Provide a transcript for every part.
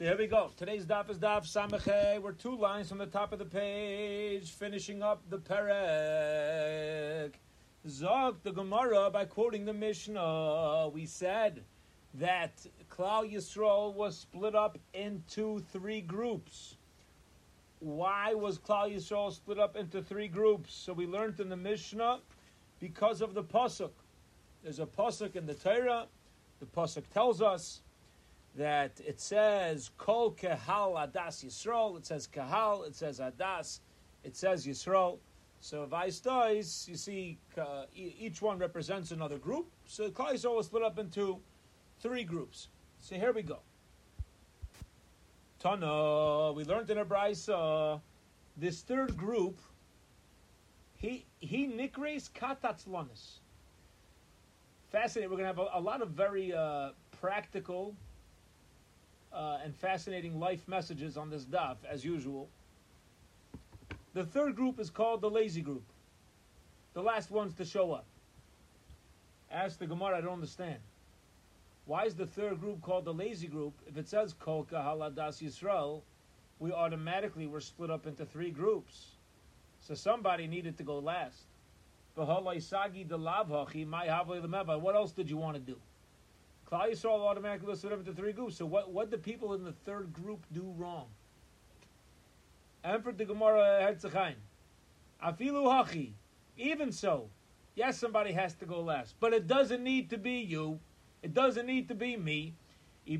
So here we go. Today's daf is daf samachay. We're two lines from the top of the page, finishing up the perek. Zog the Gemara by quoting the Mishnah. We said that Klal Yisrael was split up into three groups. Why was Klal Yisrael split up into three groups? So we learned in the Mishnah because of the pasuk. There's a pasuk in the Torah. The pasuk tells us that it says Kol Kahal Adas Yisrael. It says Kahal. It says Adas. It says Yisrael. So Vaistais, you see, each one represents another group. So Klal Yisrael was split up into three groups. So here we go. Tana, we learned in a brisa, this third group, he he nikres katatzlonis. Fascinating. We're going to have a, a lot of very uh, practical uh, and fascinating life messages on this daf, as usual. The third group is called the lazy group. The last ones to show up. Ask the Gemara, I don't understand. Why is the third group called the lazy group? If it says Kol Haladas Yisrael, we automatically were split up into three groups. So somebody needed to go last. What else did you want to do? Klal Yisrael automatically split up into three groups. So what, what did people in the third group do wrong? Emperor the Gemara Herzechain. Afilu hachi. Even so, yes, somebody has to go last, but it doesn't need to be you. It doesn't need to be me. They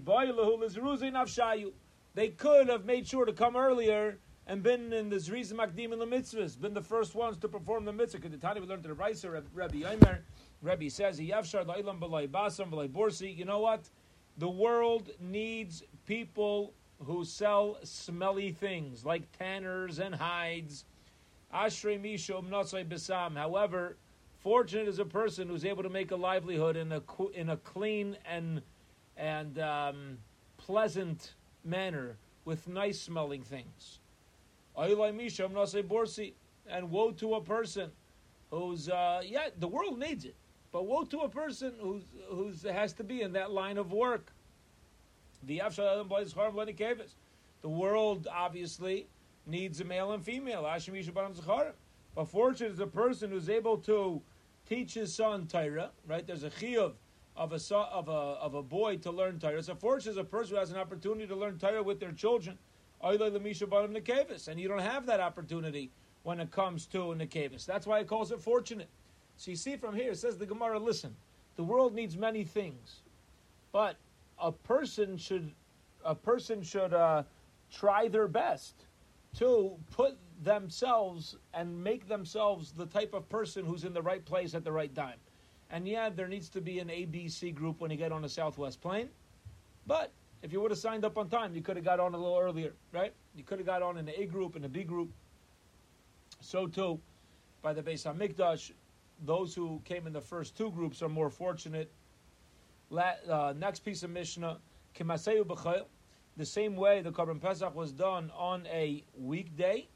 could have made sure to come earlier and been in the Zriz Makdim and the mitzvahs, been the first ones to perform the mitzvah. Because the time we learned the Raisa, Rabbi Yomer, Rabbi says, Yavshar basam borsi. You know what? The world needs people who sell smelly things like tanners and hides. Ashrei mishum natsai besam. However, fortunate is a person who's able to make a livelihood in a in a clean and and um, pleasant manner with nice smelling things. And woe to a person who's uh, yeah, the world needs it, but woe to a person who's who's has to be in that line of work. The world obviously needs a male and female. But fortunate is a person who's able to teach his son Torah, right? There's a chiyuv of a, of, a, of a boy to learn Torah. So fortunate is a person who has an opportunity to learn Torah with their children. And you don't have that opportunity when it comes to Nekevis. That's why it calls it fortunate. So you see from here, it says the Gemara, listen, the world needs many things, but a person should a person should uh, try their best to put themselves and make themselves the type of person who's in the right place at the right time. And yeah, there needs to be an ABC group when you get on a Southwest Plane. But if you would have signed up on time, you could have got on a little earlier, right? You could have got on in the A group and the B group. So too, by the Beis Hamikdash, those who came in the first two groups are more fortunate uh, next piece of Mishnah. The same way the Korban Pesach was done on a weekday,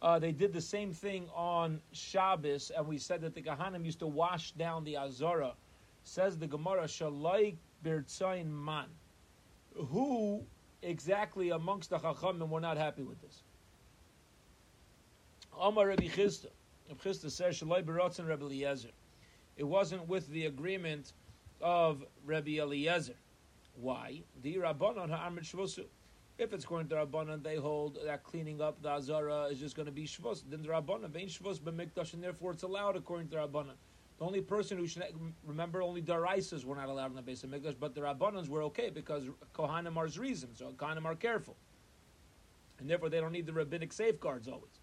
uh, they did the same thing on Shabbos, and we said that the Kahanim used to wash down the Azara. Says the Gemara, Shalai Birtzain Man. Who exactly amongst the Chachamim were not happy with this? Amar Rabbi Chisda. Chisda says, Shalai Biratzin Rabbi Eliezer. It wasn't with the agreement of Rabbi Eliezer. Why? The Rabbanon ha'amrit shvosu. If it's going to Rabbanon, they hold that cleaning up the Azara is just going to be shvus. Then the Rabbanon, vein shvus b'mikdash, and therefore it's allowed according to Rabbanon. The only person who should remember only Daraisas were not allowed in the Beis HaMikdash, but the Rabbanans were okay because Kohanim are reason, so Kohanim are careful. And therefore they don't need the rabbinic safeguards always.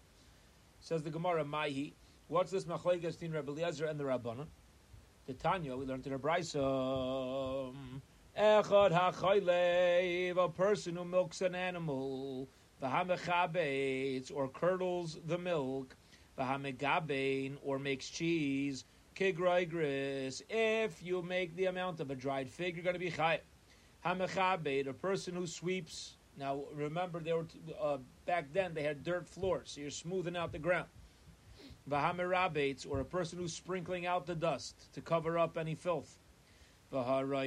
Says the Gemara, Maihi, what's this Machlekes between Rabbi Eliezer and the Rabbanon? The Tanya, we learned in a brisa. Echad hachaylev, a person who milks an animal, v'hamechabetz, or curdles the milk, v'hamegabein, or makes cheese, kigraigris. If you make the amount of a dried fig, you're going to be chay. Hamechabet, a person who sweeps. Now remember, there were uh, back then they had dirt floors, so you're smoothing out the ground. Vahamirabates, or a person who's sprinkling out the dust to cover up any filth. or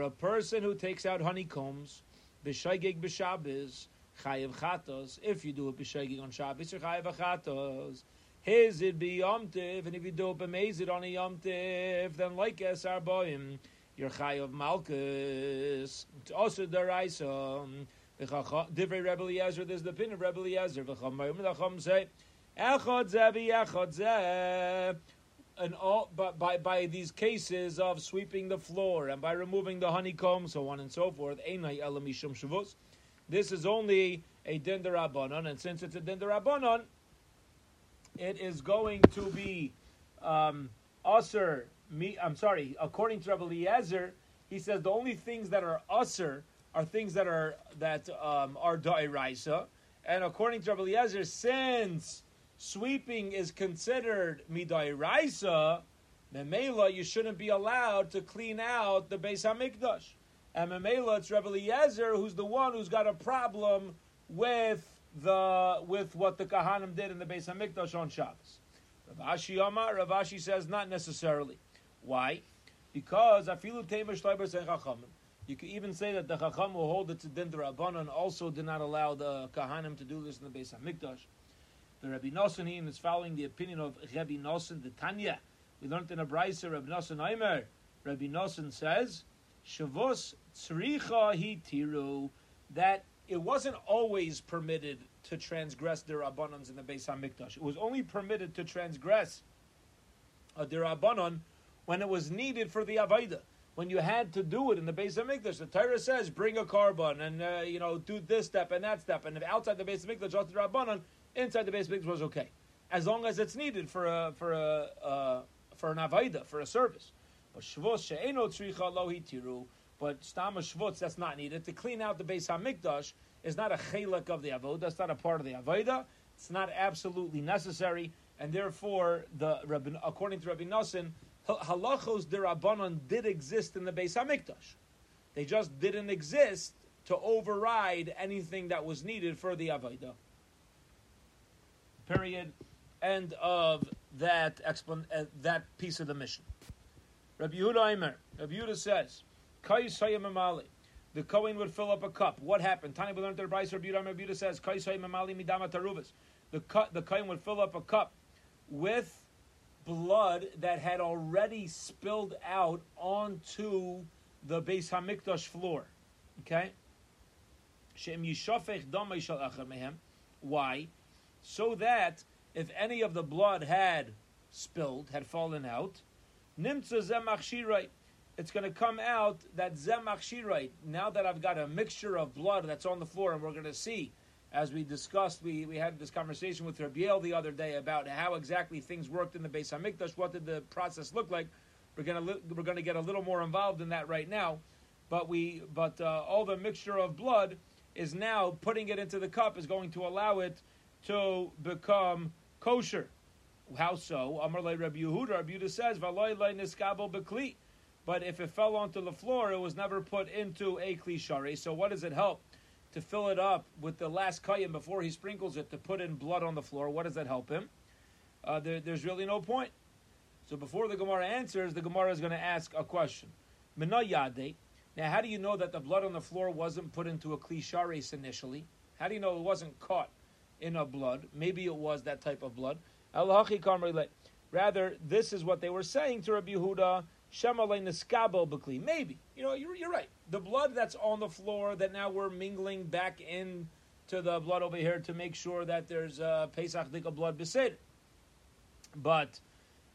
a person who takes out honeycombs, b'shaygig b'shabbos, chayiv chatos. If you do it b'shaygig on Shabbos, you're chayiv chatos. His it be yomtiv, and if you do it b'mezid on a yomtiv, then like es arboim, you're chayiv. It's also deraisa. Divrei Rebbe Eliezer, there's the pin of Rebbe Eliezer. V'cham say, echad zeh v'echad zeh and all, but by, by these cases of sweeping the floor and by removing the honeycomb, so on and so forth, this is only a din and since it's a din it is going to be um, usher. Me, I'm sorry. According to Rabbi Eliezer, he says the only things that are usher are things that are that um, are da'iraisa, and according to Rabbi Eliezer, since sweeping is considered midai raisa, memela you shouldn't be allowed to clean out the Beis Hamikdash. And memela it's Rabbi Eliezer who's the one who's got a problem with the with what the Kahanim did in the Beis Hamikdash on Shabbos. Rav Ashi Amar, Rav Ashi says not necessarily. Why? Because afilu teimash leibers and chachamim. You could even say that the chacham will hold it to din and also did not allow the kahanim to do this in the Beis Hamikdash. The Rabbi Nosson is following the opinion of Rabbi Nosson, the Tanya. We learned in a brisa, Rabbi Nosson Aimer. Rabbi Nosson says, Shavos tzricha hi tiru, that it wasn't always permitted to transgress the Rabbanans in the Beis HaMikdash. It was only permitted to transgress a Rabbanon when it was needed for the Avaida. When you had to do it in the Beis HaMikdash, the Torah says, bring a korban and, uh, you know, do this step and that step. And if outside the base Beis HaMikdash, just Rabbanon, inside the Beis HaMikdash was okay, as long as it's needed for a for a uh, for an avoda for a service. But shvus she'eno tzricha lo hitiru. But stama shvutz that's not needed to clean out the Beis hamikdash is not a chelik of the avoda. That's not a part of the avoda. It's not absolutely necessary, and therefore the according to Rabbi Nassim, halachos derabanan did exist in the Beis hamikdash. They just didn't exist to override anything that was needed for the avodah. Period. End of that explan- uh, that piece of the Mishnah. Rabbi Yehuda Aimer, Rabbi Yehuda says, the Kohen would fill up a cup. What happened? Tani learned the Rabbi Yehuda Rabbi Yehuda says, midama taruvas. The the Kohen would fill up a cup with blood that had already spilled out onto the Beis Hamikdash floor. Okay. Why? so that if any of the blood had spilled, had fallen out, it's going to come out that zemach Now that I've got a mixture of blood that's on the floor, and we're going to see, as we discussed, we, we had this conversation with Rabiel the other day about how exactly things worked in the Beis Hamikdash. What did the process look like? We're going to we're to get a little more involved in that right now, but we but uh, all the mixture of blood is now putting it into the cup is going to allow it to become kosher. How so? Amar Rabbi Yehuda. Rabbi Yehuda says, niskabel bekli." But if it fell onto the floor, it was never put into a kli So what does it help? To fill it up with the last kayim before he sprinkles it to put in blood on the floor. What does that help him? Uh, there, there's really no point. So before the Gemara answers, the Gemara is going to ask a question. Now, how do you know that the blood on the floor wasn't put into a kli initially? How do you know it wasn't caught? in a blood. Maybe it was that type of blood. Rather, this is what they were saying to Rabbi Yehuda. Maybe you know you're, you're right. The blood that's on the floor that now we're mingling back in to the blood over here to make sure that there's uh, Pesach Dika blood besed. But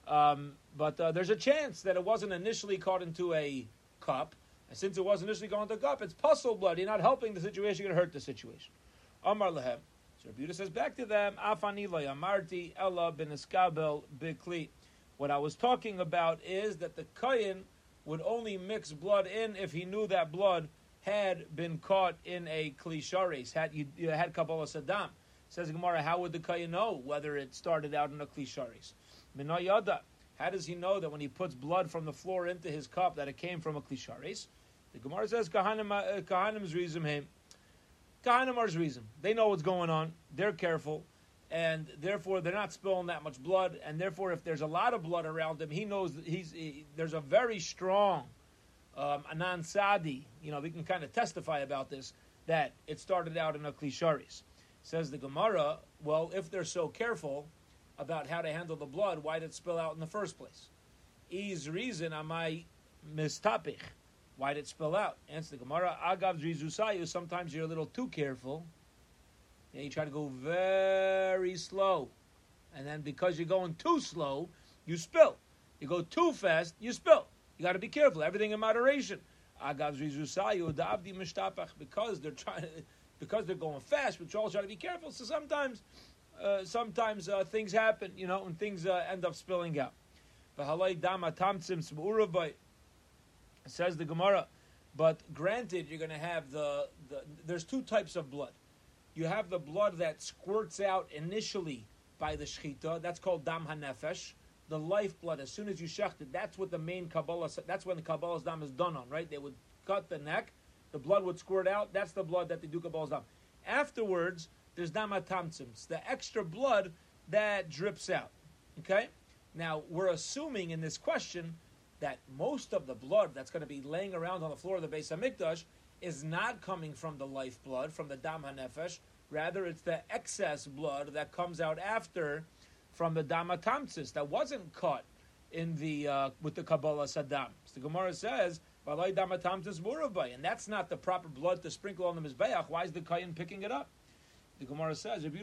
um, but uh, there's a chance that it wasn't initially caught into a cup. And since it was initially going into a cup, it's puzzle blood. You're not helping the situation, you're going to hurt the situation. Amar lehem. So Rabbi says back to them, Afani amarti ella Bin beniskabel bikli. What I was talking about is that the kohen would only mix blood in if he knew that blood had been caught in a klishares, had you, you had Kabbalah Saddam. Says Gemara, how would the kohen know whether it started out in a klishares? Minayada. How does he know that when he puts blood from the floor into his cup that it came from a klishares? The Gemara says, Kahanim, uh, Kahanim's reason him. Kahanim are reason. They know what's going on. They're careful. And therefore they're not spilling that much blood, and therefore if there's a lot of blood around him, he knows that he's he, there's a very strong um, anan sadi. You know, we can kind of testify about this that it started out in a klisharis. Says the Gemara, well, if they're so careful about how to handle the blood, why did it spill out in the first place? Is reason am I mistapich? Why did it spill out? Answer the Gemara, agav drizusayu. Sometimes you're a little too careful yeah, you try to go very slow. And then because you're going too slow, you spill. You go too fast, you spill. You got to be careful. Everything in moderation. Because they're trying, because they're going fast, but you also try to be careful. So sometimes, uh, sometimes uh, things happen, you know, and things uh, end up spilling out. Says the Gemara, but granted, you're going to have the, the there's two types of blood you have the blood that squirts out initially by the shechita. That's called dam hanefesh. The lifeblood, as soon as you shecht it, that's what the main Kabbalah, that's when the Kabbalah's dam is done on, right? They would cut the neck, the blood would squirt out. That's the blood that they do Kabbalah's dam. Afterwards, there's dam hatamtzims, the extra blood that drips out. Okay? Now, we're assuming in this question that most of the blood that's going to be laying around on the floor of the Beis Hamikdash is not coming from the lifeblood, from the dam hanefesh. Rather, it's the excess blood that comes out after from the dam hatamtzis that wasn't caught in the uh, with the Kabbalah Saddam. So the Gemara says, and that's not the proper blood to sprinkle on the Mizbeach. Why is the Kayan picking it up? The Gemara says, Rabbi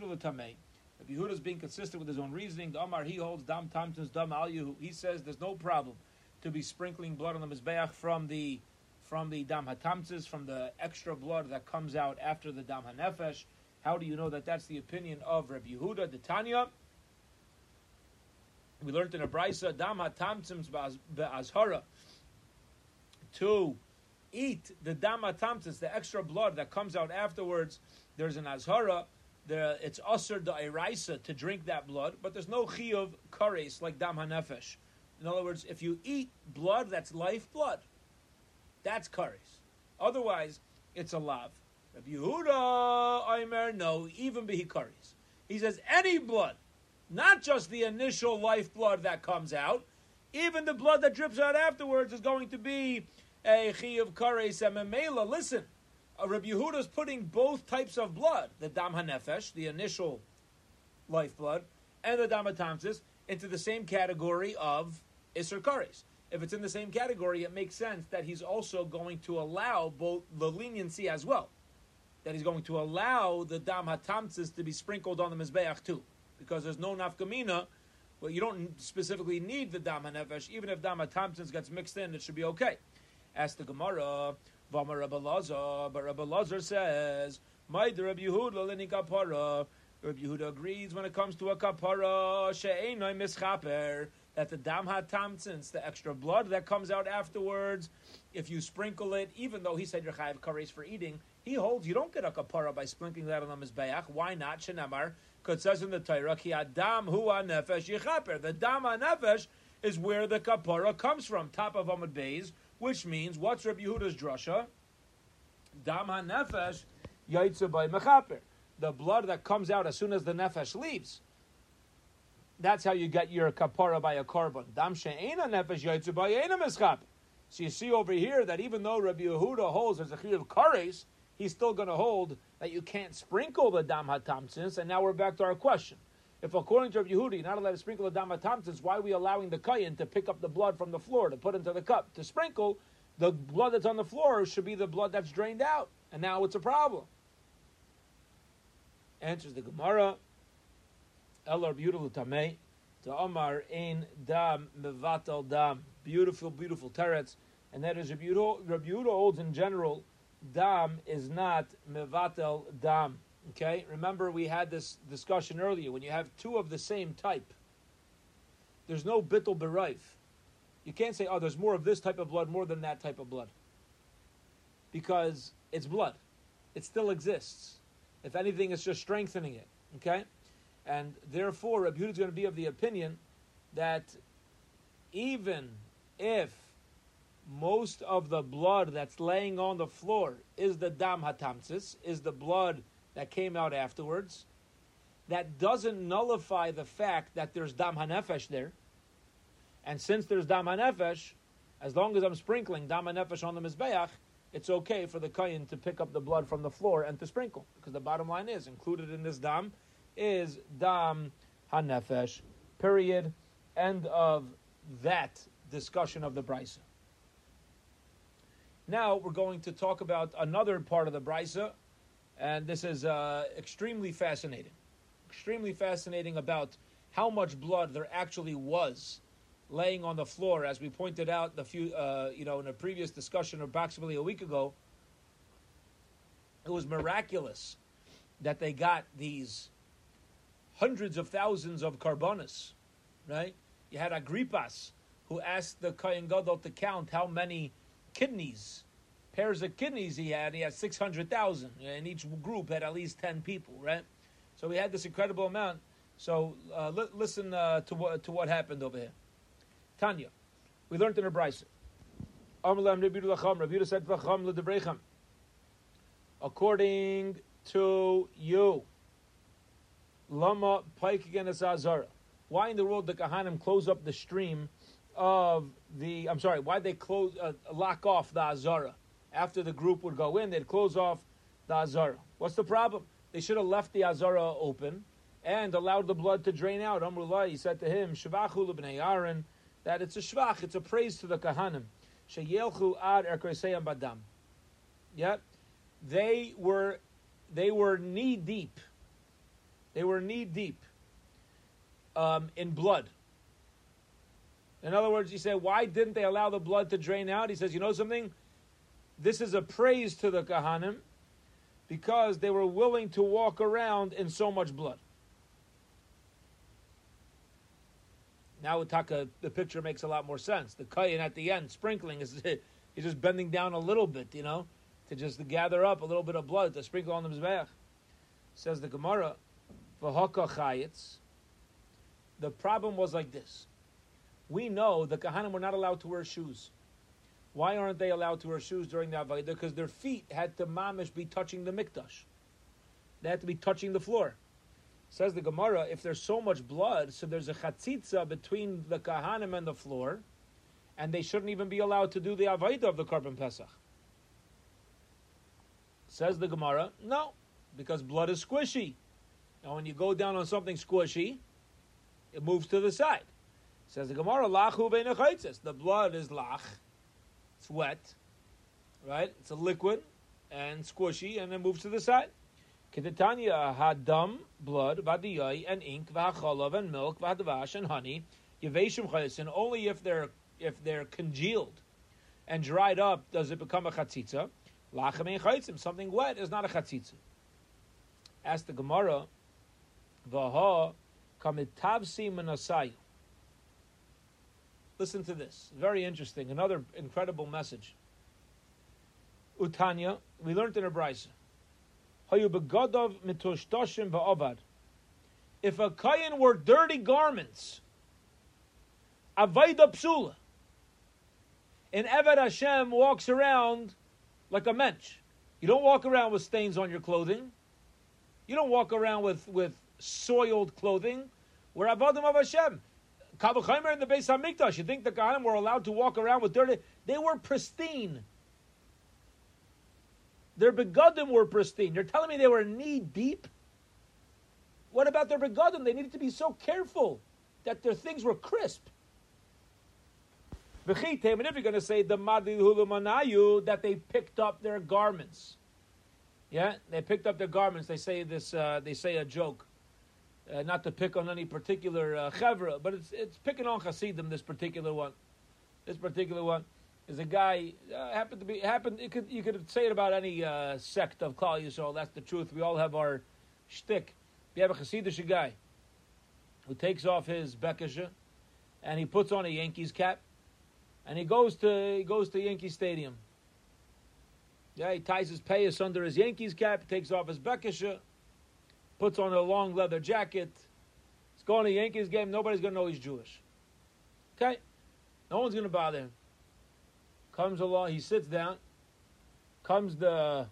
Yehuda is being consistent with his own reasoning. The Amar, he holds Dam Tamtins Dam Al He says there's no problem to be sprinkling blood on the Mizbeach from the from the dam hatamtzis, from the extra blood that comes out after the dam hanefesh. How do you know that that's the opinion of Rabbi Yehuda, the Tanya? We learned in a brisa, dam hatamtzis be'azhara, to eat the dam hatamtzis, the extra blood that comes out afterwards. There's an azhara. There, it's usher the iraisa to drink that blood, but there's no chiyuv kares like dam hanefesh. In other words, if you eat blood that's life blood, that's kares. Otherwise, it's a lav. Rabbi Yehuda Aimer, no, even be kares. He says any blood, not just the initial life blood that comes out, even the blood that drips out afterwards is going to be a chi of kares memela. Listen, uh, Rabbi Yehuda is putting both types of blood, the dam hanefesh, the initial life blood, and the dam into the same category of iser kares if it's in the same category, it makes sense that he's also going to allow both the leniency as well. That he's going to allow the dam hatamtzis to be sprinkled on the mizbeach too, because there's no nafkamina. Well, you don't specifically need the dam hanefesh. Even if dam hatamtzis gets mixed in, it should be okay. Ask the Gemara, Vama Rabbi Lazar, but Rabbi Lazar says, "My Rabbi Yehuda lini kapara." Rabbi Yehuda agrees when it comes to a kapara she'enoi mischaper that the dam hatamtzins, the extra blood that comes out afterwards, if you sprinkle it, even though he said you're chayav kares for eating, he holds you don't get a kapara by sprinkling that on the mizbeach. Why not? Shenamar, because says in the Torah, ki adam hu nefesh yichaper. The dam nefesh is where the kapara comes from, top of Amud Beis, which means what's Rabbi Yehuda's drasha? Dam nefesh yaitzu by mechaper. The blood that comes out as soon as the nefesh leaves that's how you get your kapara by a korban. Dam she'ena nefesh yaitzu by mischap. So you see over here that even though Rabbi Yehuda holds there's a chiyuv kares, he's still going to hold that you can't sprinkle the dam hatamtzins. And now we're back to our question. If according to Rabbi Yehuda you're not allowed to sprinkle the dam hatamtzins, why are we allowing the kayin to pick up the blood from the floor to put into the cup to sprinkle? The blood that's on the floor should be the blood that's drained out, and now it's a problem. Answers the Gemara. Elar beautiful tamei. To Omar ein dam mevatel dam. Beautiful, beautiful teretz. And that is Rabbi Yehuda holds in general, dam is not mevatel dam. Okay? Remember we had this discussion earlier. When you have two of the same type, there's no bittel beraif. You can't say, oh, there's more of this type of blood more than that type of blood. Because it's blood. It still exists. If anything, it's just strengthening it. Okay? And therefore, Rabbi Yehuda is going to be of the opinion that even if most of the blood that's laying on the floor is the dam hatamtzis, is the blood that came out afterwards, that doesn't nullify the fact that there's dam hanefesh there. And since there's dam hanefesh, as long as I'm sprinkling dam hanefesh on the mizbeach, it's okay for the kohen to pick up the blood from the floor and to sprinkle, because the bottom line is included in this dam is dam hanefesh. Period. End of that discussion of the brisa. Now we're going to talk about another part of the brisa, and this is uh, extremely fascinating. Extremely fascinating about how much blood there actually was laying on the floor, as we pointed out the few, uh, you know, in a previous discussion approximately a week ago. It was miraculous that they got these hundreds of thousands of korbanos, right? You had Agrippas who asked the Kohen Gadol to count how many kidneys, pairs of kidneys he had. He had 600,000, and each group had at least 10 people, right? So we had this incredible amount. So uh, li- listen uh, to, what, to what happened over here. Tanya, we learned in brisa. According to you, Lama Pike again against Azara. Why in the world the Kahanim close up the stream of the? I'm sorry. Why they close uh, lock off the Azara after the group would go in? They'd close off the Azara. What's the problem? They should have left the Azara open and allowed the blood to drain out. Amrullah, he said to him, Shavachu lebnei Aaron, that it's a shvach, it's a praise to the Kahanim. Sheyelchu ad erkoseyam badam. Yep, they were they were knee deep they were knee deep um, in blood. In other words, he said, why didn't they allow the blood to drain out? He says, you know something? This is a praise to the Kahanim because they were willing to walk around in so much blood. Now Taka, the picture makes a lot more sense. The Kayan at the end, sprinkling, is he's just bending down a little bit, you know, to just gather up a little bit of blood to sprinkle on the Mizbeach. Says the Gemara, the problem was like this. We know the Kahanim were not allowed to wear shoes. Why aren't they allowed to wear shoes during the Avodah? Because their feet had to mamish be touching the mikdash. They had to be touching the floor. Says the Gemara, if there's so much blood, so there's a chatzitza between the Kahanim and the floor, and they shouldn't even be allowed to do the Avodah of the Korban Pesach. Says the Gemara, no, because blood is squishy. Now, when you go down on something squishy, it moves to the side. Says the Gemara, lachu The blood is lach. It's wet, right? It's a liquid and squishy, and it moves to the side. Kedetanya hadam, blood, vadiyai, and ink, v'hachalav, and milk, v'hadavash, and honey, yeveshim chayitzin, only if they're, if they're congealed and dried up does it become a chatzitza. Lachem chayitzim, something wet is not a chatzitza. Ask the Gemara, Vaha kamitavsi manasayu. Listen to this. Very interesting. Another incredible message. Utanya, we learned in a brisa. If a kayan wore dirty garments, avaida psula, and Eved Hashem walks around like a mensch. You don't walk around with stains on your clothing. You don't walk around with, with soiled clothing. We're avodim of Hashem. Kavachimer in the Beis Hamikdash. You think the Kohanim were allowed to walk around with dirty? They were pristine. Their begadim were pristine. You're telling me they were knee deep? What about their begadim? They needed to be so careful that their things were crisp. And if you're going to say the Manayu, that they picked up their garments. Yeah, they picked up their garments. They say this. Uh, they say a joke uh, not to pick on any particular uh, chevra, but it's it's picking on Hasidim. This particular one, this particular one is a guy uh, happened to be happened. You could you could say it about any uh, sect of Klal Yisrael. That's the truth. We all have our shtick. We have a Hasidic guy who takes off his bekisha and he puts on a Yankees cap and he goes to he goes to Yankee Stadium. Yeah, he ties his payas under his Yankees cap, takes off his bekisha puts on a long leather jacket. He's going to Yankees game. Nobody's going to know he's Jewish. Okay? No one's going to bother him. Comes along, he sits down. Comes the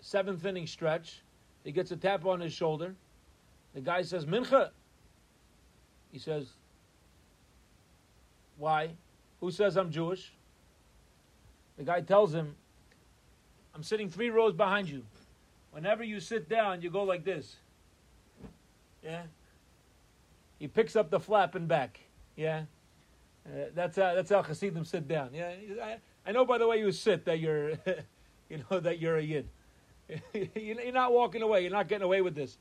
seventh inning stretch. He gets a tap on his shoulder. The guy says, Mincha. He says, Why? Who says I'm Jewish? The guy tells him, I'm sitting three rows behind you. Whenever you sit down, you go like this. Yeah? He picks up the flap and back. Yeah? Uh, that's how that's how Hasidim sit down. Yeah, I, I, know by the way you sit that you're, you know that you're a yid. you're not walking away. You're not getting away with this.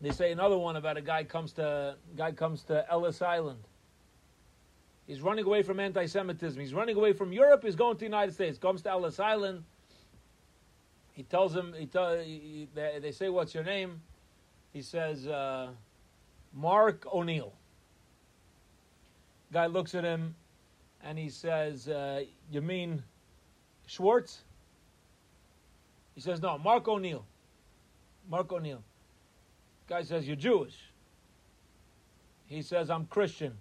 They say another one about a guy comes to guy comes to Ellis Island. He's running away from anti-Semitism. He's running away from Europe. He's going to the United States. Comes to Ellis Island. He tells him. He, tell, he they, they, say, "What's your name?" He says, uh, "Mark O'Neill." Guy looks at him, and he says, uh, "You mean Schwartz?" He says, "No, Mark O'Neill." Mark O'Neill. Guy says, "You're Jewish." He says, "I'm Christian."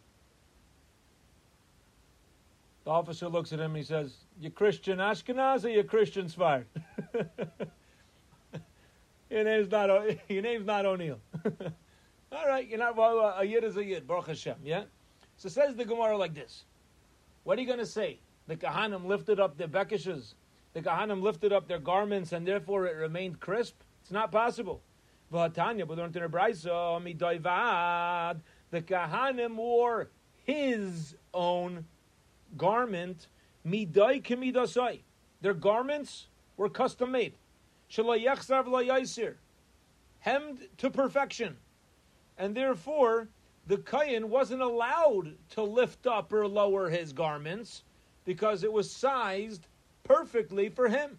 The officer looks at him. He says, "You Christian Ashkenaz or you Christian Sfard?" your name's not your name's not O'Neill. All right, you're not well, a yid is a yid. Baruch Hashem. Yeah. So says the Gemara like this. What are you going to say? The Kahanim lifted up their bekishes. The Kahanim lifted up their garments, and therefore it remained crisp. It's not possible. The Kahanim wore his own garment. Their garments were custom made. Hemmed to perfection. And therefore, the Kayan wasn't allowed to lift up or lower his garments because it was sized perfectly for him.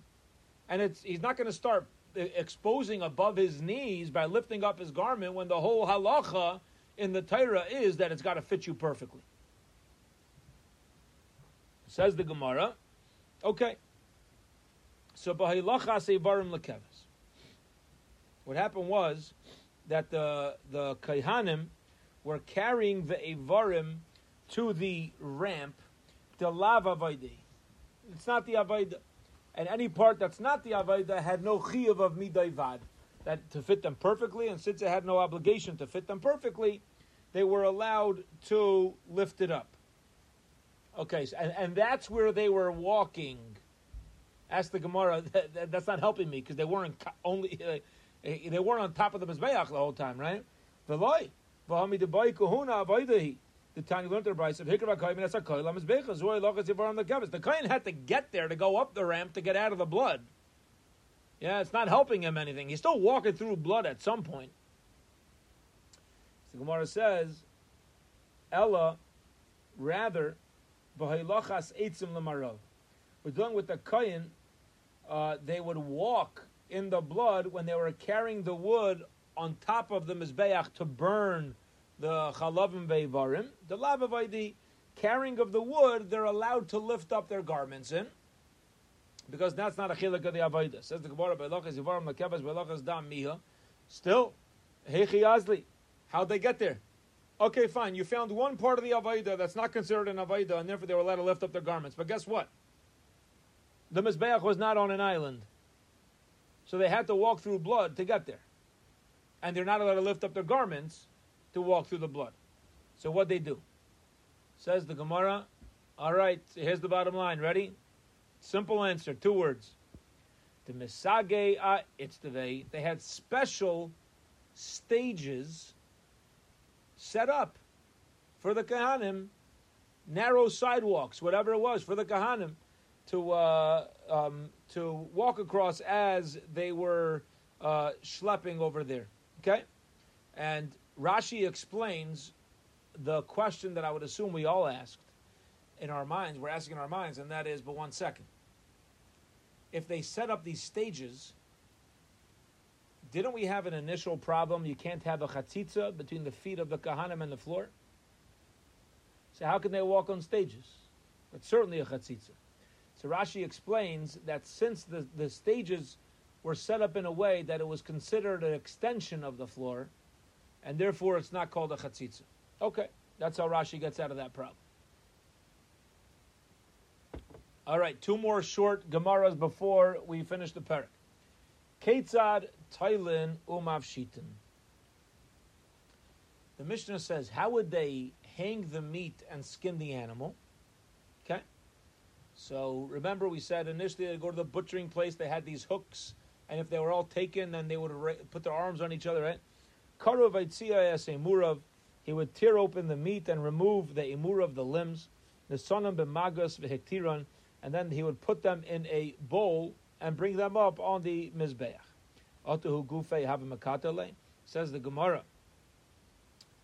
And it's, he's not going to start exposing above his knees by lifting up his garment when the whole halacha in the Torah is that it's got to fit you perfectly. Says the Gemara. Okay. So. What happened was that the the Kaihanim were carrying the Evarim to the ramp, the lava Avaidi. It's not the Avaida. And any part that's not the Avaida had no chiyuv of Midaivad. That to fit them perfectly, and since it had no obligation to fit them perfectly, they were allowed to lift it up. Okay, so, and, and that's where they were walking. Ask the Gemara. That, that, that's not helping me because they weren't only uh, they weren't on top of the mizbeach the whole time, right? The loy, v'hami debay kahuna avodahi. The Tanya learned the price of hikra kaim that's a koil am mizbeach. Zoy lochas yivar on the kevis. The kain had to get there to go up the ramp to get out of the blood. Yeah, it's not helping him anything. He's still walking through blood at some point. The Gemara says, Ella, rather we're dealing with the kohen. Uh, they would walk in the blood when they were carrying the wood on top of the mizbeach to burn the chalavim ve'varim. The lavavaydi carrying of the wood, they're allowed to lift up their garments in. Because that's not a chilik of the avodah. Says the Gemara, "Beilachas yivarim lekevas beilachas dam miha." Still, hechi azli. How'd they get there? Okay, fine. You found one part of the Avaida that's not considered an Avaida, and therefore they were allowed to lift up their garments. But guess what? The Mizbeach was not on an island. So they had to walk through blood to get there. And they're not allowed to lift up their garments to walk through the blood. So what they do? Says the Gemara. All right, here's the bottom line. Ready? Simple answer, two words. The Misage. They had special stages set up for the Kahanim, narrow sidewalks, whatever it was, for the Kahanim to, uh, um, to walk across as they were uh, schlepping over there. Okay? And Rashi explains the question that I would assume we all asked in our minds. We're asking in our minds, and that is, but one second. If they set up these stages didn't we have an initial problem? You can't have a chatzitza between the feet of the kahanim and the floor. So how can they walk on stages? But certainly a chatzitza. So Rashi explains that since the, the stages were set up in a way that it was considered an extension of the floor, and therefore it's not called a chatzitza. Okay, that's how Rashi gets out of that problem. All right, two more short Gemaras before we finish the parak. Ketzad Tailin Umavshitin. The Mishnah says, how would they hang the meat and skin the animal? So remember, we said initially they go to the butchering place. They had these hooks, and if they were all taken, then they would put their arms on each other. Right? Emurav. He would tear open the meat and remove the emur of the limbs. The sonam b'magas v'hektiron, and then he would put them in a bowl and bring them up on the mizbeach. Otahu gufei have says the Gemara.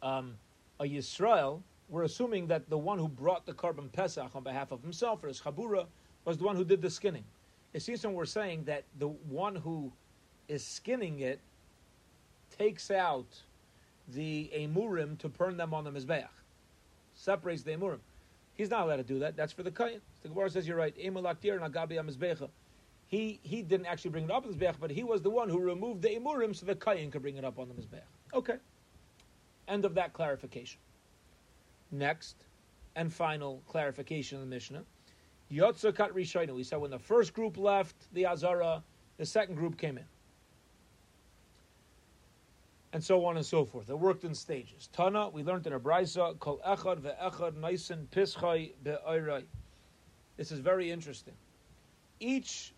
Um, a Yisrael, we're assuming that the one who brought the korban pesach on behalf of himself or his chabura was the one who did the skinning. It seems when we're saying that the one who is skinning it takes out the emurim to burn them on the mizbeach, separates the emurim. He's not allowed to do that. That's for the kain. The Gemara says you're right. Emulaktir nagabi amizbecha. He he didn't actually bring it up on the mizbeach, but he was the one who removed the emurim so the kain could bring it up on the mizbeach. Okay. End of that clarification. Next and final clarification of the Mishnah. Yotzakat Rishayna. We said when the first group left the Azara, the second group came in. And so on and so forth. It worked in stages. Tana, we learned in a brisa, kol echad ve'echad naisen pischai be'oirai. This is very interesting. Each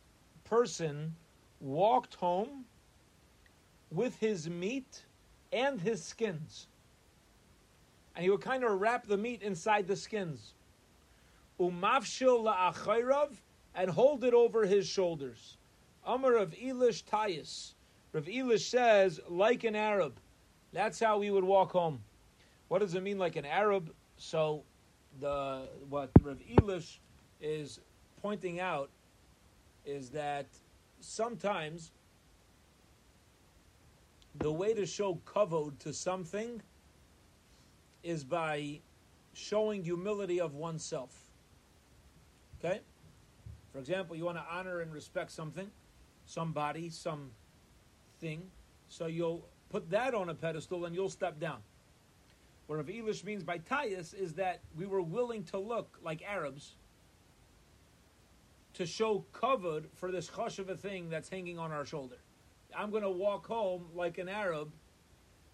person walked home with his meat and his skins and he would kind of wrap the meat inside the skins. Umavshil la'achayrav, and hold it over his shoulders. Amar of Elish Tayis. Rav Elish says, like an Arab. That's how we would walk home. What does it mean, like an Arab? So, the what Rav Elish is pointing out is that sometimes the way to show kavod to something is by showing humility of oneself. Okay? For example, you want to honor and respect something, somebody, some thing, so you'll put that on a pedestal and you'll step down. What Rav Elish means by Tayas is that we were willing to look like Arabs to show kavod for this hush of a thing that's hanging on our shoulder. I'm going to walk home like an Arab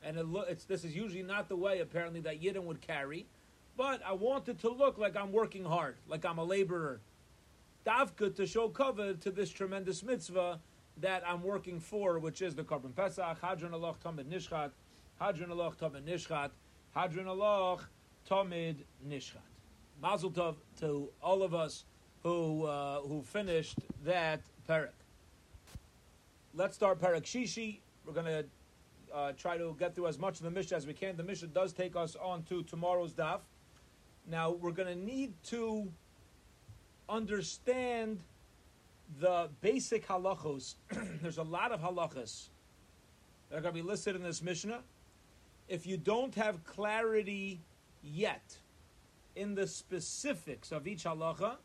and it lo- this is usually not the way apparently that Yidden would carry. But I wanted to look like I'm working hard, like I'm a laborer. Davka to show cover to this tremendous mitzvah that I'm working for, which is the Korban Pesach, Hadron Aloch Tamid Nishchat, Hadron Aloch Tamid Nishchat, Hadron Aloch Tamid Nishchat. Mazel Tov to all of us who uh, who finished that parak. Let's start parak Shishi. We're going to uh, try to get through as much of the Mishnah as we can. The Mishnah does take us on to tomorrow's daf. Now, we're going to need to understand the basic halachos. There's a lot of halachas that are going to be listed in this Mishnah. If you don't have clarity yet in the specifics of each halacha,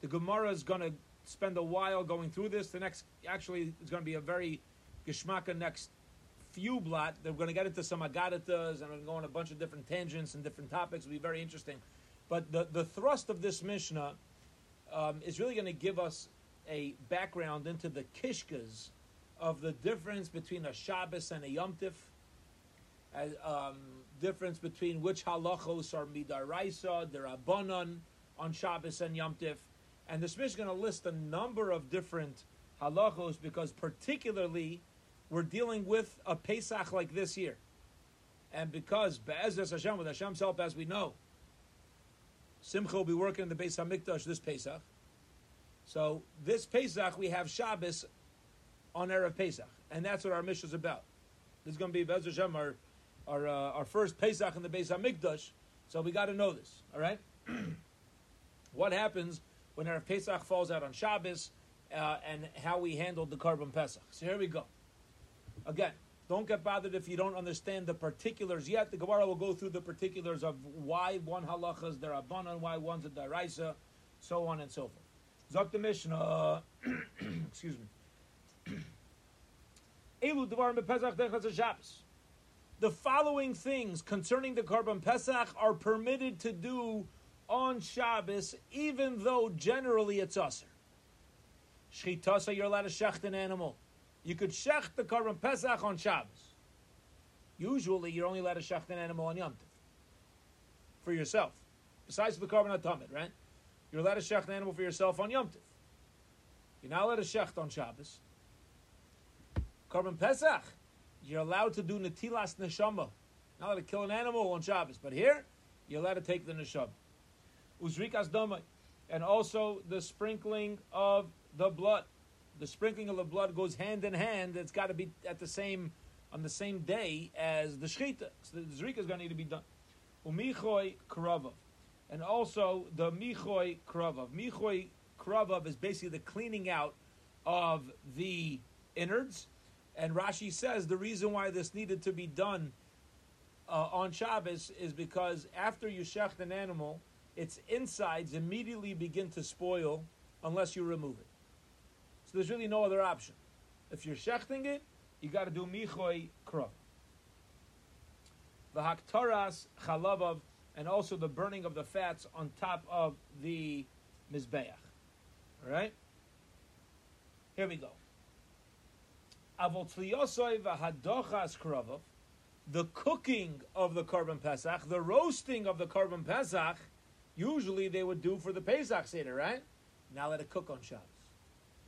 the Gemara is going to spend a while going through this. The next, actually, is going to be a very geschmacka next few blot. They're going to get into some agaritas and we're going to go on a bunch of different tangents and different topics. It'll be very interesting. But the, the thrust of this Mishnah um, is really going to give us a background into the kishkas of the difference between a Shabbos and a Yom Tif, um, difference between which halachos are midaraisa, the rabbanon on Shabbos and Yom Tif. And this Mishnah is going to list a number of different halachos because particularly we're dealing with a Pesach like this year. And because Be'ezras Hashem, with Hashem's help, as we know, Simcha will be working in the Beis HaMikdash this Pesach. So this Pesach, we have Shabbos on Erev Pesach. And that's what our mission is about. This is going to be Be'ezras Hashem, our, our, uh, our first Pesach in the Beis HaMikdash. So we got to know this, all right? what happens when Erev Pesach falls out on Shabbos uh, and how we handled the Korban Pesach. So here we go. Again, don't get bothered if you don't understand the particulars yet. The Gemara will go through the particulars of why one halacha is derabanan, why one's a daraisa, so on and so forth. Zok the Mishnah, excuse me. The following things concerning the Korban Pesach are permitted to do on Shabbos, even though generally it's usher. Shchitasa, you're allowed to shecht an animal. You could shech the korban pesach on Shabbos. Usually, you're only allowed to shech an animal on Yom Tov for yourself, besides the korban atamid, right? You're allowed to shech an animal for yourself on Yom Tov. You're not allowed to shecht on Shabbos. Korban Pesach, you're allowed to do netilas neshama. Not allowed to kill an animal on Shabbos, but here you're allowed to take the neshama. Uzrikas domai, and also the sprinkling of the blood. The sprinkling of the blood goes hand in hand. It's got to be at the same on the same day as the shechita. So the zrika is going to need to be done. Umichoi kravav, and also the michoi kravav. Michoi kravav is basically the cleaning out of the innards. And Rashi says the reason why this needed to be done uh, on Shabbos is because after you shecht an animal, its insides immediately begin to spoil unless you remove it. So there's really no other option. If you're shechting it, you got to do michoi krav. The haktaras chalavav, and also the burning of the fats on top of the mizbeach. All right? Here we go. Avotliosoy vahadochas krovov, the cooking of the korban pesach, the roasting of the korban pesach, usually they would do for the Pesach Seder, right? Now let it cook on Shabbos.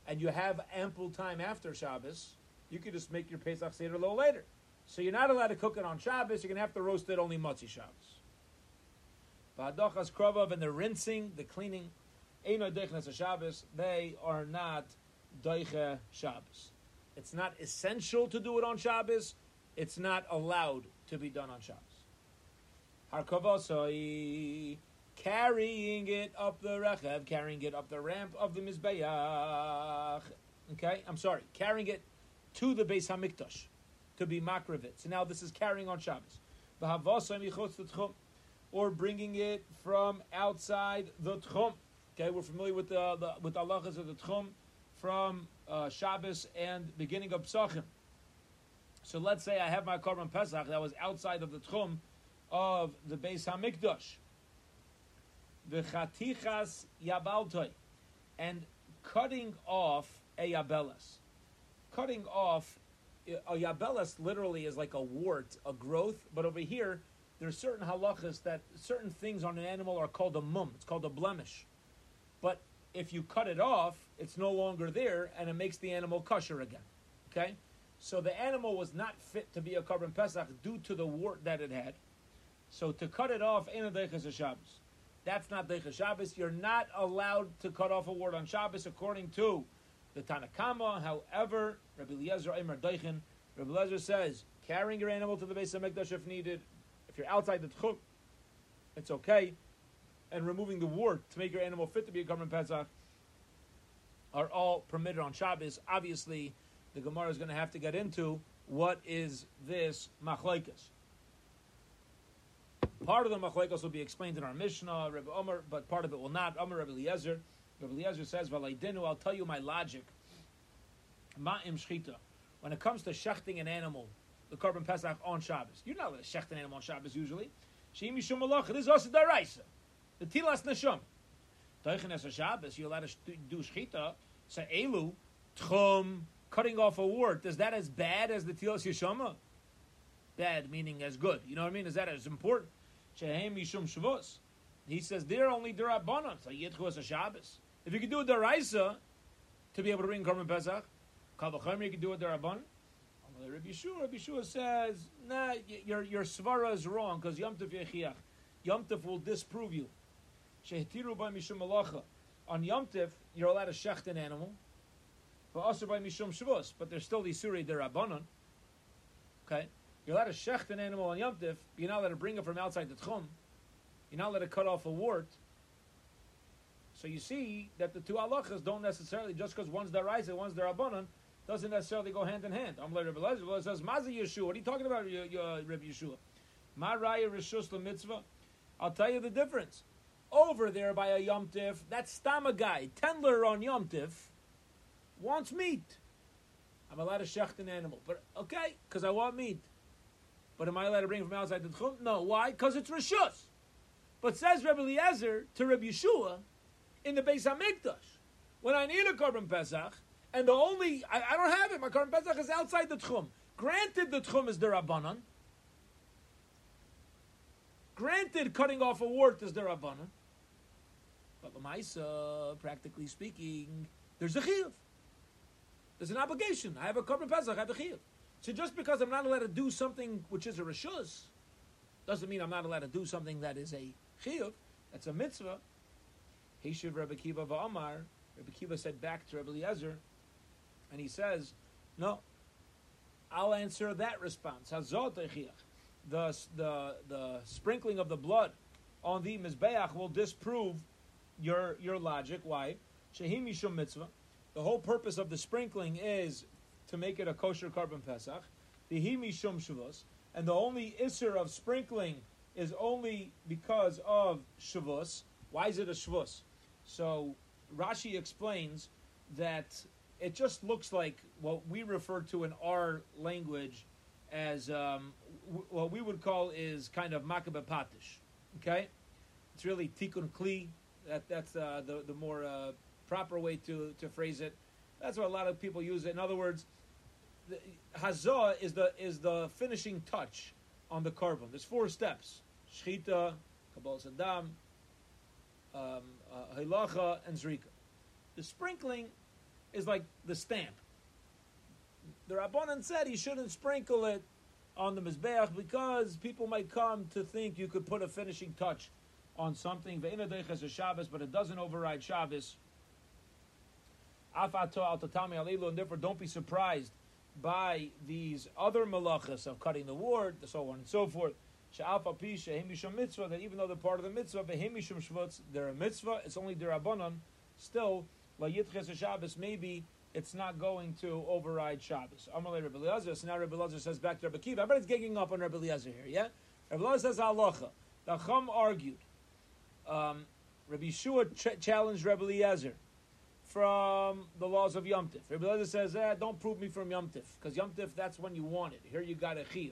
And you have ample time after Shabbos, you could just make your Pesach Seder a little later. So you're not allowed to cook it on Shabbos, you're going to have to roast it only Motzi Shabbos. V'hadochas krovav and the rinsing, the cleaning, Eino Deichnes Shabbos, they are not Deiche Shabbos. It's not essential to do it on Shabbos. It's not allowed to be done on Shabbos. Harkavosoi, carrying it up the rechev, carrying it up the ramp of the Mizbeach. Okay, I'm sorry, carrying it to the Beis Hamikdash to be makrivit. So now this is carrying on Shabbos. Or bringing it from outside the tchum. Okay, we're familiar with the, the with halachas of the tchum from uh, Shabbos and beginning of Psachim. So let's say I have my korban pesach that was outside of the tchum of the Beis Hamikdash. The chatichas yabaltoi, and cutting off a yabelas. Cutting off a yabelas literally is like a wart, a growth, but over here there's certain halachas that certain things on an animal are called a mum. It's called a blemish. But if you cut it off, it's no longer there, and it makes the animal kosher again. Okay, so the animal was not fit to be a korban pesach due to the wart that it had. So to cut it off Shabbos. That's not deiches Shabbos. You're not allowed to cut off a wart on Shabbos according to the Tanakama. However, Rabbi Eliezer Eimer Deichen, Rabbi Eliezer says carrying your animal to the Beis HaMikdash if needed. If you're outside the tchum, it's okay and removing the wart to make your animal fit to be a korban pesach are all permitted on Shabbos. Obviously, the Gemara is going to have to get into what is this machlekes. Part of the machlekes will be explained in our Mishnah, Rabbi Omer, but part of it will not. Omer Rabbi Eliezer. Rabbi Eliezer says, "Valaydinu." I'll tell you my logic. Ma'im shchita. When it comes to shechting an animal, the korban pesach on Shabbos, you're not allowed to shecht an animal on Shabbos usually. Sheim yishum malach. This is also daraisa. The tilas. Teichen es Shabbos, you're allowed to do shchita. Say elu tchum cutting off a wart. Is that as bad as the tilas yeshama? Bad meaning as good. You know what I mean? Is that as important? Shehem yishum shavos. He says they're only yitchu as a Shabbos. If you could do a deraisa to be able to bring korban pesach, kavachomer you could do a derabanan. Rabbi Yeshua, Rabbi Yeshua says, nah, your, your svara is wrong because Yom Tov Yechiach. Yom Tov will disprove you. Shehtiru by Mishum Malacha. On Yom Tov, you're allowed to shecht an animal. But also by Mishum Shavuos. But there's still the Isuri Derabanan. Okay? You're allowed to shecht an animal on Yom Tov, you're not allowed to bring it from outside the Tchum. You're not allowed to cut off a wart. So you see that the two halachas don't necessarily, just because one's Daraisa, one's Derabanan, doesn't necessarily go hand in hand. I'm like Rabbi Lezer says, Mazi Yeshua. What are you talking about, Rabbi Yeshua? Ma Raya Rishus Mitzvah. I'll tell you the difference. Over there by a Yom Tif, that Stama guy, Tendler on Yom Tif, wants meat. I'm allowed to shecht an animal. But, okay, because I want meat. But am I allowed to bring from outside the Tchum? No. Why? Because it's Rishus. But says Rabbi Eliezer to Rabbi Yeshua in the Beis HaMikdash, when I need a Korban Pesach, And the only, I, I don't have it. My Korban Pesach is outside the Tchum. Granted, the Tchum is the Rabbanon. Granted, cutting off a wart is the Rabbanon. But Lamaisa, practically speaking, there's a chiyuv. There's an obligation. I have a Korban Pesach, I have a chiyuv. So just because I'm not allowed to do something which is a rishus, doesn't mean I'm not allowed to do something that is a chiyuv. That's a mitzvah. He should Rebbe Kiva va'amar. Rebbe Kiva said back to Rebbe Eliezer, and he says, "No, I'll answer that response. Hazot the the the sprinkling of the blood on the mizbeach will disprove your your logic. Why? Shehim yishum mitzvah. The whole purpose of the sprinkling is to make it a kosher Korban pesach. The mishum shavus, and the only isser of sprinkling is only because of shavus. Why is it a shavus? So Rashi explains that it just looks like what we refer to in our language as um, w- what we would call is kind of makabeh patish. Okay, it's really tikkun kli. That that's uh, the the more uh, proper way to to phrase it. That's what a lot of people use it. In other words, the, hazah is the is the finishing touch on the korban. There's four steps: shchita, kabbalah sadam, um, uh, and zrika. The sprinkling is like the stamp. The Rabbanan said he shouldn't sprinkle it on the Mizbeach because people might come to think you could put a finishing touch on something. Ve'inadech a Shabbos, but it doesn't override Shabbos. Afato al tatami alilu, And therefore, don't be surprised by these other malachas of cutting the ward, so on and so forth. Sha'afa pisha mitzvah. That even though they're part of the mitzvah, shvutz, they're a mitzvah, it's only derabanan. Still, La Yitches Shabbos, maybe it's not going to override Shabbos. Amalei Rebbe Eliezer. So now Rebbe Eliezer says back to Rebbe Kiva. Everybody's gigging up on Rebbe Eliezer here, yeah? Rebbe Eliezer says halacha. The Chum argued. Um, Rebbe Yeshua ch- challenged Rebbe Eliezer from the laws of Yom. Rebbe Eliezer says, eh, don't prove me from Yom Tif, because Yom Tif, that's when you want it. Here you got a chiyuv.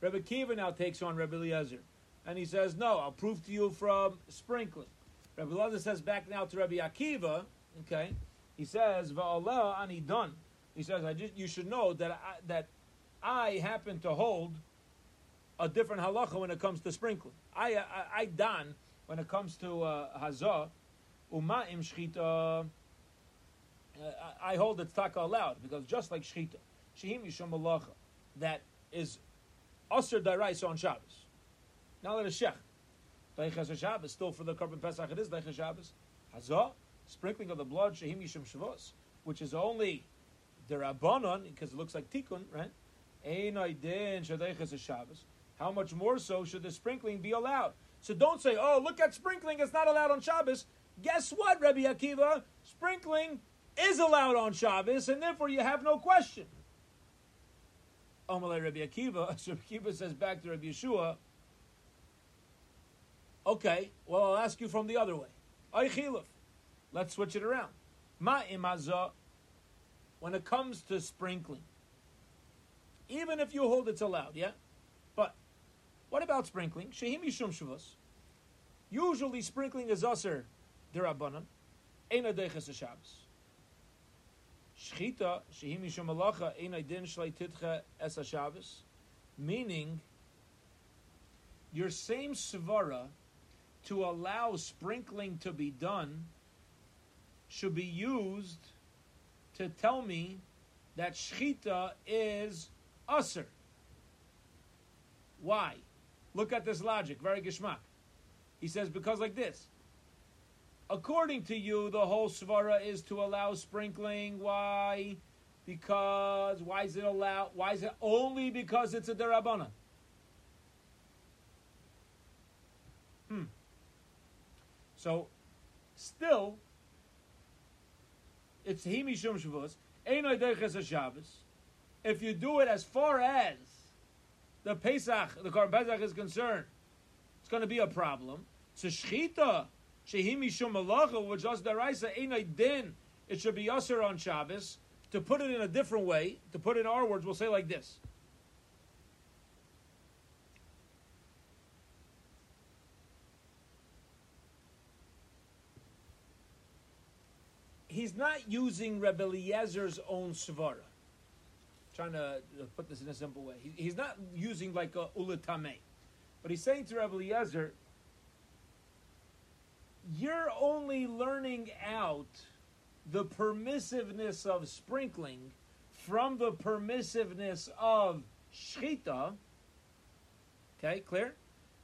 Rebbe Kiva now takes on Rebbe Eliezer, and he says, no, I'll prove to you from sprinkling. Rebbe Eliezer says back now to Rebbe Akiva, Okay, he says va'aleh ani done. He says I just you should know that I, that I happen to hold a different halacha when it comes to sprinkling. I I, I dan when it comes to uh, hazah uma'im shchita. Uh, I hold it's taka allowed because just like shchita, shehim yishom halacha that is aser daraisa on Shabbos. Now let us shech. Leichas Shabbos still for the korban pesach it is leichas Shabbos. Hazah sprinkling of the blood, Shehim Yishim Shavos, which is only the Rabbanon, because it looks like Tikkun, right? Shabbos. How much more so should the sprinkling be allowed? So don't say, oh, look at sprinkling, it's not allowed on Shabbos. Guess what, Rabbi Akiva? Sprinkling is allowed on Shabbos, and therefore you have no question. Omalei Rabbi Akiva, Rabbi Akiva says back to Rabbi Yeshua, okay, well, I'll ask you from the other way. Ay chiluf. Let's switch it around. Ma imaza, when it comes to sprinkling, even if you hold it's allowed, yeah? But what about sprinkling? Shehim yishum shavus. Usually sprinkling is aser derabanan, ena deches Shabbos. Shchita shehim yishum malacha ena din shlei es meaning your same svara to allow sprinkling to be done should be used to tell me that shchita is usr. Why? Look at this logic, very geschmack. He says, because like this. According to you, the whole svara is to allow sprinkling. Why? Because why is it allowed? Why is it only because it's a derabana? Hmm. So, still, it's himishum shavus. Einoi. If you do it as far as the Pesach, the Korban Pesach is concerned, it's going to be a problem. So shchita shehimishum malacha, which us deraisa einoi din. It should be usher on Shabbos. To put it in a different way, to put it in our words, we'll say like this. he's not using Rebbe Eliezer's own svara. Trying to uh, put this in a simple way. He, he's not using like a ulatame, but he's saying to Rebbe Eliezer, "You're only learning out the permissiveness of sprinkling from the permissiveness of shchita." Okay, clear?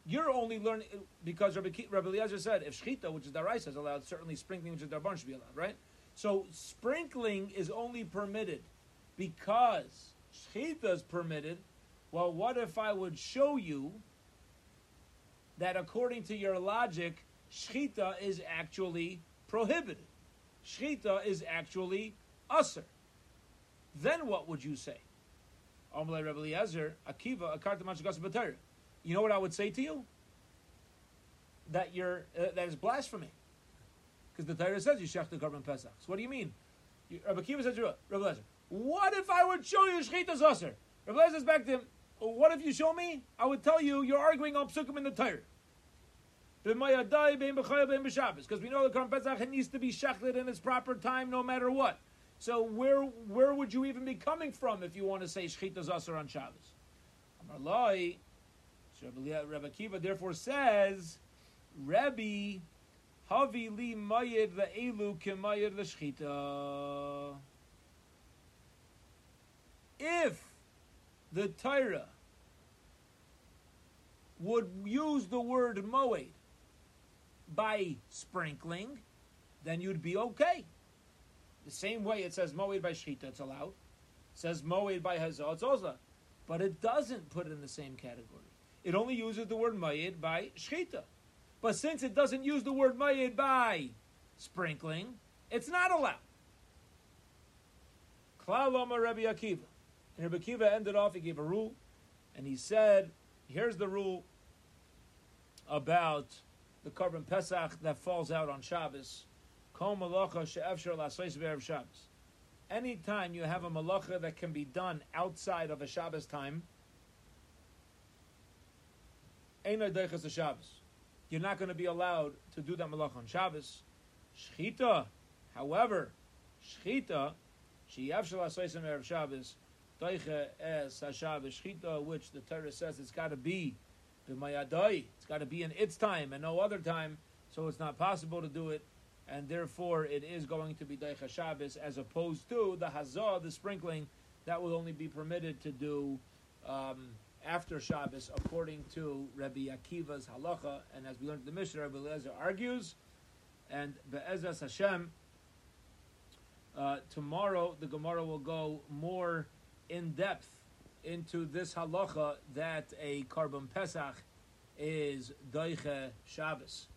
You're only learning because Rabbi, Rabbi Eliezer said if shchita, which is daraisa, is allowed, certainly sprinkling, which is darban, should be allowed, right? So sprinkling is only permitted because shchita is permitted. Well, what if I would show you that according to your logic, shchita is actually prohibited? Shchita is actually usher. Then what would you say? Rebbe Eliezer, Akiva, you know what I would say to you? That you're uh, that is blasphemy, because the Torah says you shech the korban pesach. So what do you mean? You, Rabbi Kiva said to Rabbi Lezer, "What if I would show you shchitas aser?" Rabbi Lezer back to him. What if you show me? I would tell you you're arguing on psukim in the Torah. Because we know the korban pesach needs to be shechted in its proper time, no matter what. So where where would you even be coming from if you want to say shchitas aser on Shabbos? Amar Rabbi Kiva therefore says, Rabbi Havi li mayid ve'elu kemayid l'shchita. If the Torah would use the word moed by sprinkling, then you'd be okay. The same way it says moed by shchita, it's allowed. It says moed by hazah, it's also. But it doesn't put it in the same category it only uses the word mayid by shchita. But since it doesn't use the word mayid by sprinkling, it's not allowed. Klaloma Rabbi Akiva. And Rabbi Akiva ended off, he gave a rule, and he said, here's the rule about the korban Pesach that falls out on Shabbos. Kol malacha she'efshar Shabbos. Anytime you have a malacha that can be done outside of a Shabbos time, you're not going to be allowed to do that malach on Shabbos. Shchita, however, shchita, asoisim erev Shabbos, shchita, which the Torah says it's got to be it's got to be in its time and no other time, so it's not possible to do it, and therefore it is going to be doiche Shabbos, as opposed to the hazah, the sprinkling, that will only be permitted to do um, after Shabbos, according to Rabbi Akiva's halacha, and as we learned in the Mishnah, Rabbi Eliezer argues, and Be'ezras Hashem, uh, tomorrow the Gemara will go more in depth into this halacha that a korban pesach is doiche Shabbos.